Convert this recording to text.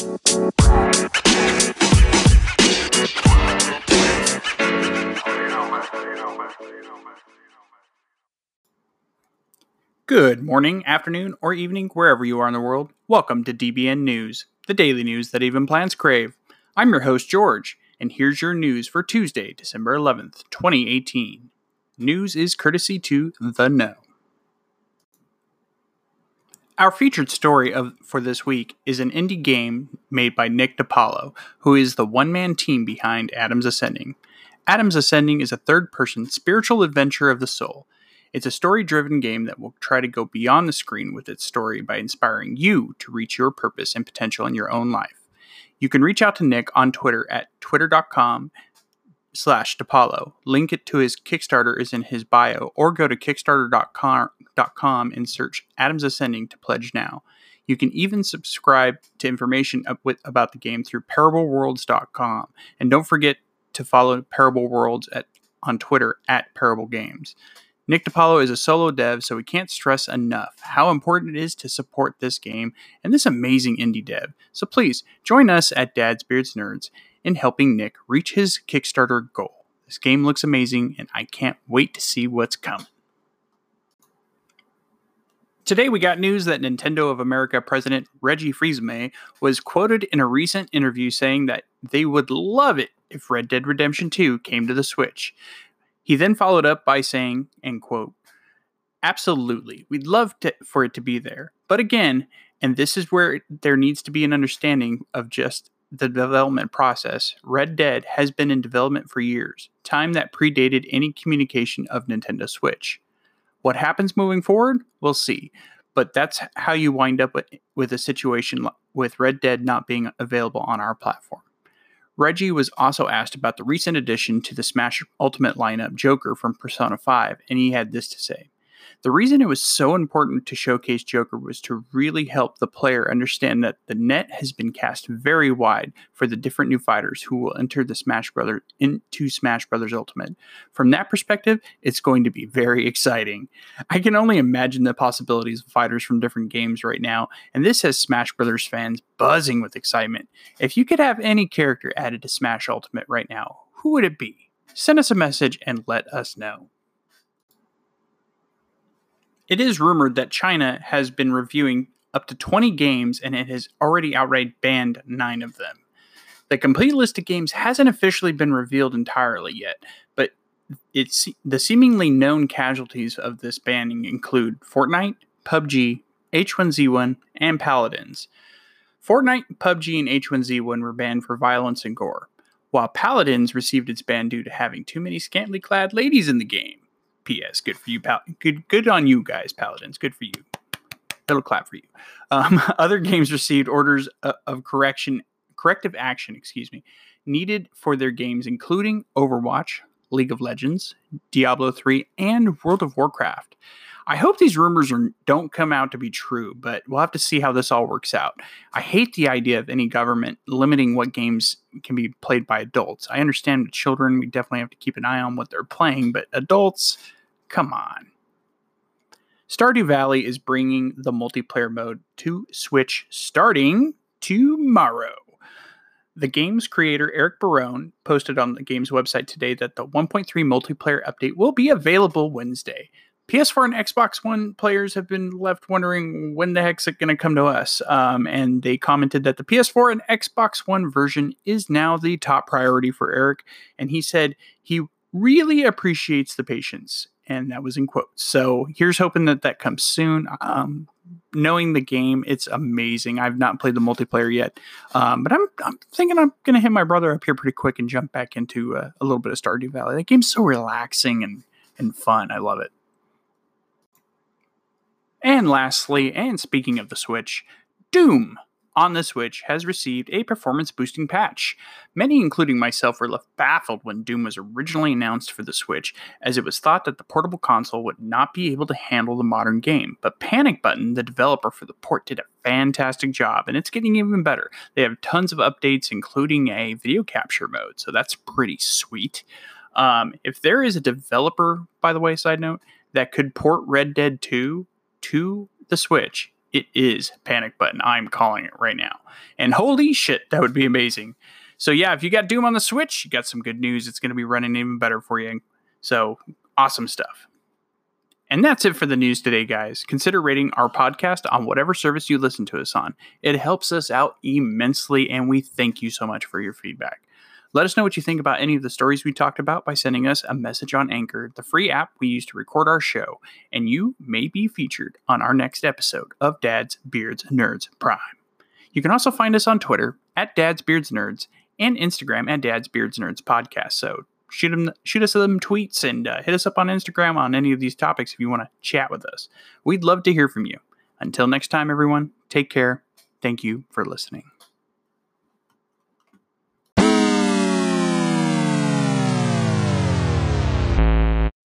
Good morning, afternoon, or evening, wherever you are in the world. Welcome to DBN News, the daily news that even plants crave. I'm your host, George, and here's your news for Tuesday, December 11th, 2018. News is courtesy to The Know. Our featured story of for this week is an indie game made by Nick DiPaolo, who is the one-man team behind Adams Ascending. Adams Ascending is a third-person spiritual adventure of the soul it's a story driven game that will try to go beyond the screen with its story by inspiring you to reach your purpose and potential in your own life. You can reach out to Nick on Twitter at twitter.com slash DiPaolo. Link it to his Kickstarter is in his bio, or go to kickstarter.com and search Adams Ascending to pledge now. You can even subscribe to information about the game through parableworlds.com. And don't forget to follow Parable Worlds at, on Twitter at Parable Games. Nick DiPaolo is a solo dev, so we can't stress enough how important it is to support this game and this amazing indie dev. So please join us at Dad's Beards Nerds in helping Nick reach his Kickstarter goal. This game looks amazing, and I can't wait to see what's coming. Today, we got news that Nintendo of America President Reggie Fils-Aimé was quoted in a recent interview saying that they would love it if Red Dead Redemption 2 came to the Switch. He then followed up by saying, end quote, Absolutely, we'd love to, for it to be there. But again, and this is where there needs to be an understanding of just the development process, Red Dead has been in development for years, time that predated any communication of Nintendo Switch. What happens moving forward, we'll see. But that's how you wind up with, with a situation with Red Dead not being available on our platform. Reggie was also asked about the recent addition to the Smash Ultimate lineup, Joker from Persona 5, and he had this to say. The reason it was so important to showcase Joker was to really help the player understand that the net has been cast very wide for the different new fighters who will enter the Smash Brothers into Smash Brothers Ultimate. From that perspective, it's going to be very exciting. I can only imagine the possibilities of fighters from different games right now, and this has Smash Brothers fans buzzing with excitement. If you could have any character added to Smash Ultimate right now, who would it be? Send us a message and let us know. It is rumored that China has been reviewing up to 20 games and it has already outright banned nine of them. The complete list of games hasn't officially been revealed entirely yet, but it's the seemingly known casualties of this banning include Fortnite, PUBG, H1Z1, and Paladins. Fortnite, PUBG, and H1Z1 were banned for violence and gore, while Paladins received its ban due to having too many scantily clad ladies in the game. P.S. Good for you, pal. Good, good on you guys, Paladins. Good for you. Little clap for you. Um, other games received orders uh, of correction, corrective action, excuse me, needed for their games, including Overwatch, League of Legends, Diablo 3, and World of Warcraft. I hope these rumors are, don't come out to be true, but we'll have to see how this all works out. I hate the idea of any government limiting what games can be played by adults. I understand with children, we definitely have to keep an eye on what they're playing, but adults, come on. Stardew Valley is bringing the multiplayer mode to Switch starting tomorrow. The game's creator, Eric Barone, posted on the game's website today that the 1.3 multiplayer update will be available Wednesday. PS4 and Xbox One players have been left wondering when the heck's it going to come to us. Um, and they commented that the PS4 and Xbox One version is now the top priority for Eric. And he said he really appreciates the patience. And that was in quotes. So here's hoping that that comes soon. Um, knowing the game, it's amazing. I've not played the multiplayer yet, um, but I'm, I'm thinking I'm going to hit my brother up here pretty quick and jump back into uh, a little bit of Stardew Valley. That game's so relaxing and, and fun. I love it. And lastly, and speaking of the Switch, Doom on the Switch has received a performance boosting patch. Many, including myself, were left baffled when Doom was originally announced for the Switch, as it was thought that the portable console would not be able to handle the modern game. But Panic Button, the developer for the port, did a fantastic job, and it's getting even better. They have tons of updates, including a video capture mode, so that's pretty sweet. Um, if there is a developer, by the way, side note, that could port Red Dead 2 to the Switch, it is Panic Button. I'm calling it right now. And holy shit, that would be amazing. So yeah, if you got Doom on the Switch, you got some good news. It's going to be running even better for you. So awesome stuff. And that's it for the news today, guys. Consider rating our podcast on whatever service you listen to us on. It helps us out immensely, and we thank you so much for your feedback. Let us know what you think about any of the stories we talked about by sending us a message on Anchor, the free app we use to record our show, and you may be featured on our next episode of Dad's Beards Nerds Prime. You can also find us on Twitter at Dad's Beards Nerds and Instagram at Dad's Beards Nerds Podcast. So shoot them, shoot us some tweets and uh, hit us up on Instagram on any of these topics if you want to chat with us. We'd love to hear from you. Until next time, everyone, take care. Thank you for listening.